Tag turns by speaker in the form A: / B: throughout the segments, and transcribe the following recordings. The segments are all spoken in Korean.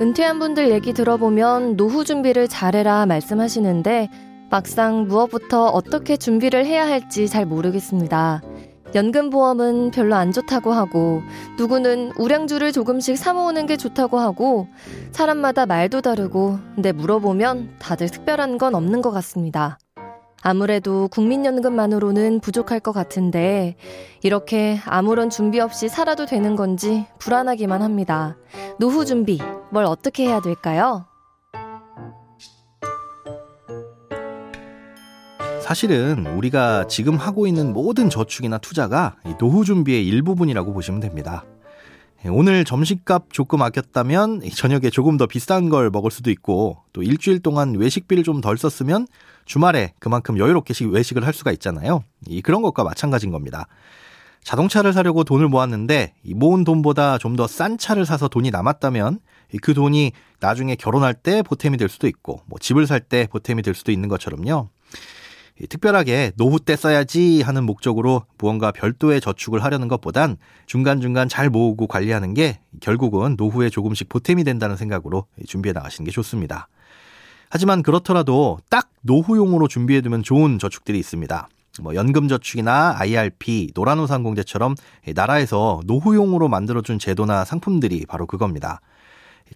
A: 은퇴한 분들 얘기 들어보면 노후 준비를 잘해라 말씀하시는데 막상 무엇부터 어떻게 준비를 해야 할지 잘 모르겠습니다. 연금보험은 별로 안 좋다고 하고, 누구는 우량주를 조금씩 사모으는 게 좋다고 하고, 사람마다 말도 다르고, 근데 물어보면 다들 특별한 건 없는 것 같습니다. 아무래도 국민연금만으로는 부족할 것 같은데, 이렇게 아무런 준비 없이 살아도 되는 건지 불안하기만 합니다. 노후 준비, 뭘 어떻게 해야 될까요?
B: 사실은 우리가 지금 하고 있는 모든 저축이나 투자가 노후 준비의 일부분이라고 보시면 됩니다. 오늘 점심값 조금 아꼈다면 저녁에 조금 더 비싼 걸 먹을 수도 있고 또 일주일 동안 외식비를 좀 덜 썼으면 주말에 그만큼 여유롭게 외식을 할 수가 있잖아요. 그런 것과 마찬가지인 겁니다. 자동차를 사려고 돈을 모았는데 모은 돈보다 좀 더 싼 차를 사서 돈이 남았다면 그 돈이 나중에 결혼할 때 보탬이 될 수도 있고 뭐 집을 살 때 보탬이 될 수도 있는 것처럼요. 특별하게 노후 때 써야지 하는 목적으로 무언가 별도의 저축을 하려는 것보단 중간중간 잘 모으고 관리하는 게 결국은 노후에 조금씩 보탬이 된다는 생각으로 준비해 나가시는 게 좋습니다. 하지만 그렇더라도 딱 노후용으로 준비해두면 좋은 저축들이 있습니다. 뭐 연금저축이나 IRP, 노란우산공제처럼 나라에서 노후용으로 만들어준 제도나 상품들이 바로 그겁니다.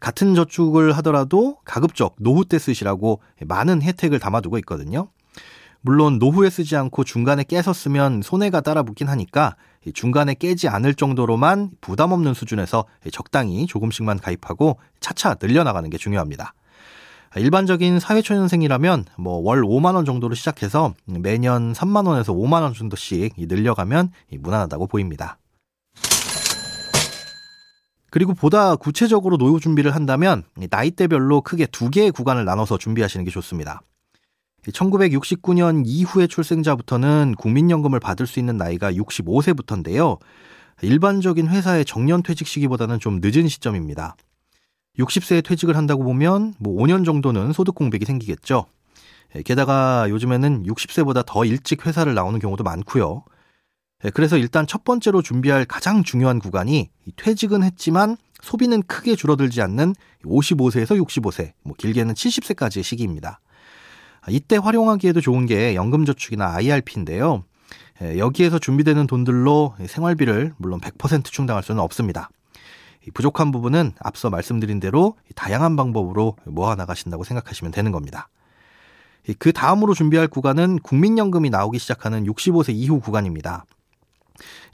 B: 같은 저축을 하더라도 가급적 노후 때 쓰시라고 많은 혜택을 담아두고 있거든요. 물론 노후에 쓰지 않고 중간에 깨서 쓰면 손해가 따라붙긴 하니까 중간에 깨지 않을 정도로만 부담 없는 수준에서 적당히 조금씩만 가입하고 차차 늘려나가는 게 중요합니다. 일반적인 사회초년생이라면 뭐 월 5만 원 정도로 시작해서 매년 3만 원에서 5만 원 정도씩 늘려가면 무난하다고 보입니다. 그리고 보다 구체적으로 노후 준비를 한다면 나이대별로 크게 두 개의 구간을 나눠서 준비하시는 게 좋습니다. 1969년 이후의 출생자부터는 국민연금을 받을 수 있는 나이가 65세부터인데요. 일반적인 회사의 정년 퇴직 시기보다는 좀 늦은 시점입니다. 60세에 퇴직을 한다고 보면 뭐 5년 정도는 소득 공백이 생기겠죠. 게다가 요즘에는 60세보다 더 일찍 회사를 나오는 경우도 많고요. 그래서 일단 첫 번째로 준비할 가장 중요한 구간이 퇴직은 했지만 소비는 크게 줄어들지 않는 55세에서 65세, 뭐 길게는 70세까지의 시기입니다. 이때 활용하기에도 좋은 게 연금저축이나 IRP인데요. 여기에서 준비되는 돈들로 생활비를 물론 100% 충당할 수는 없습니다. 부족한 부분은 앞서 말씀드린 대로 다양한 방법으로 모아 나가신다고 생각하시면 되는 겁니다. 그 다음으로 준비할 구간은 국민연금이 나오기 시작하는 65세 이후 구간입니다.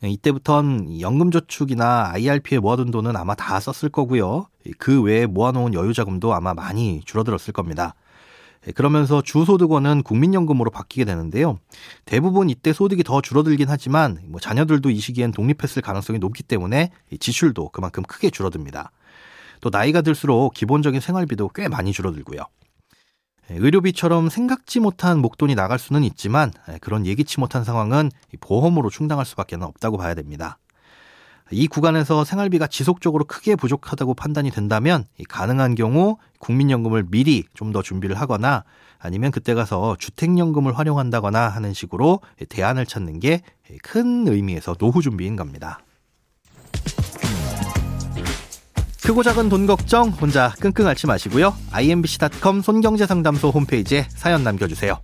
B: 이때부턴 연금저축이나 IRP에 모아둔 돈은 아마 다 썼을 거고요. 그 외에 모아놓은 여유자금도 아마 많이 줄어들었을 겁니다. 예, 그러면서 주소득원은 국민연금으로 바뀌게 되는데요. 대부분 이때 소득이 더 줄어들긴 하지만 뭐 자녀들도 이 시기엔 독립했을 가능성이 높기 때문에 지출도 그만큼 크게 줄어듭니다. 또 나이가 들수록 기본적인 생활비도 꽤 많이 줄어들고요. 예, 의료비처럼 생각지 못한 목돈이 나갈 수는 있지만 예, 그런 예기치 못한 상황은 보험으로 충당할 수밖에 없다고 봐야 됩니다. 이 구간에서 생활비가 지속적으로 크게 부족하다고 판단이 된다면 가능한 경우 국민연금을 미리 좀 더 준비를 하거나 아니면 그때 가서 주택연금을 활용한다거나 하는 식으로 대안을 찾는 게 큰 의미에서 노후 준비인 겁니다. 크고 작은 돈 걱정 혼자 끙끙 앓지 마시고요. imbc.com 손경제상담소 홈페이지에 사연 남겨주세요.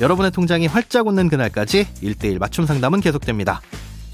B: 여러분의 통장이 활짝 웃는 그날까지 1대1 맞춤 상담은 계속됩니다.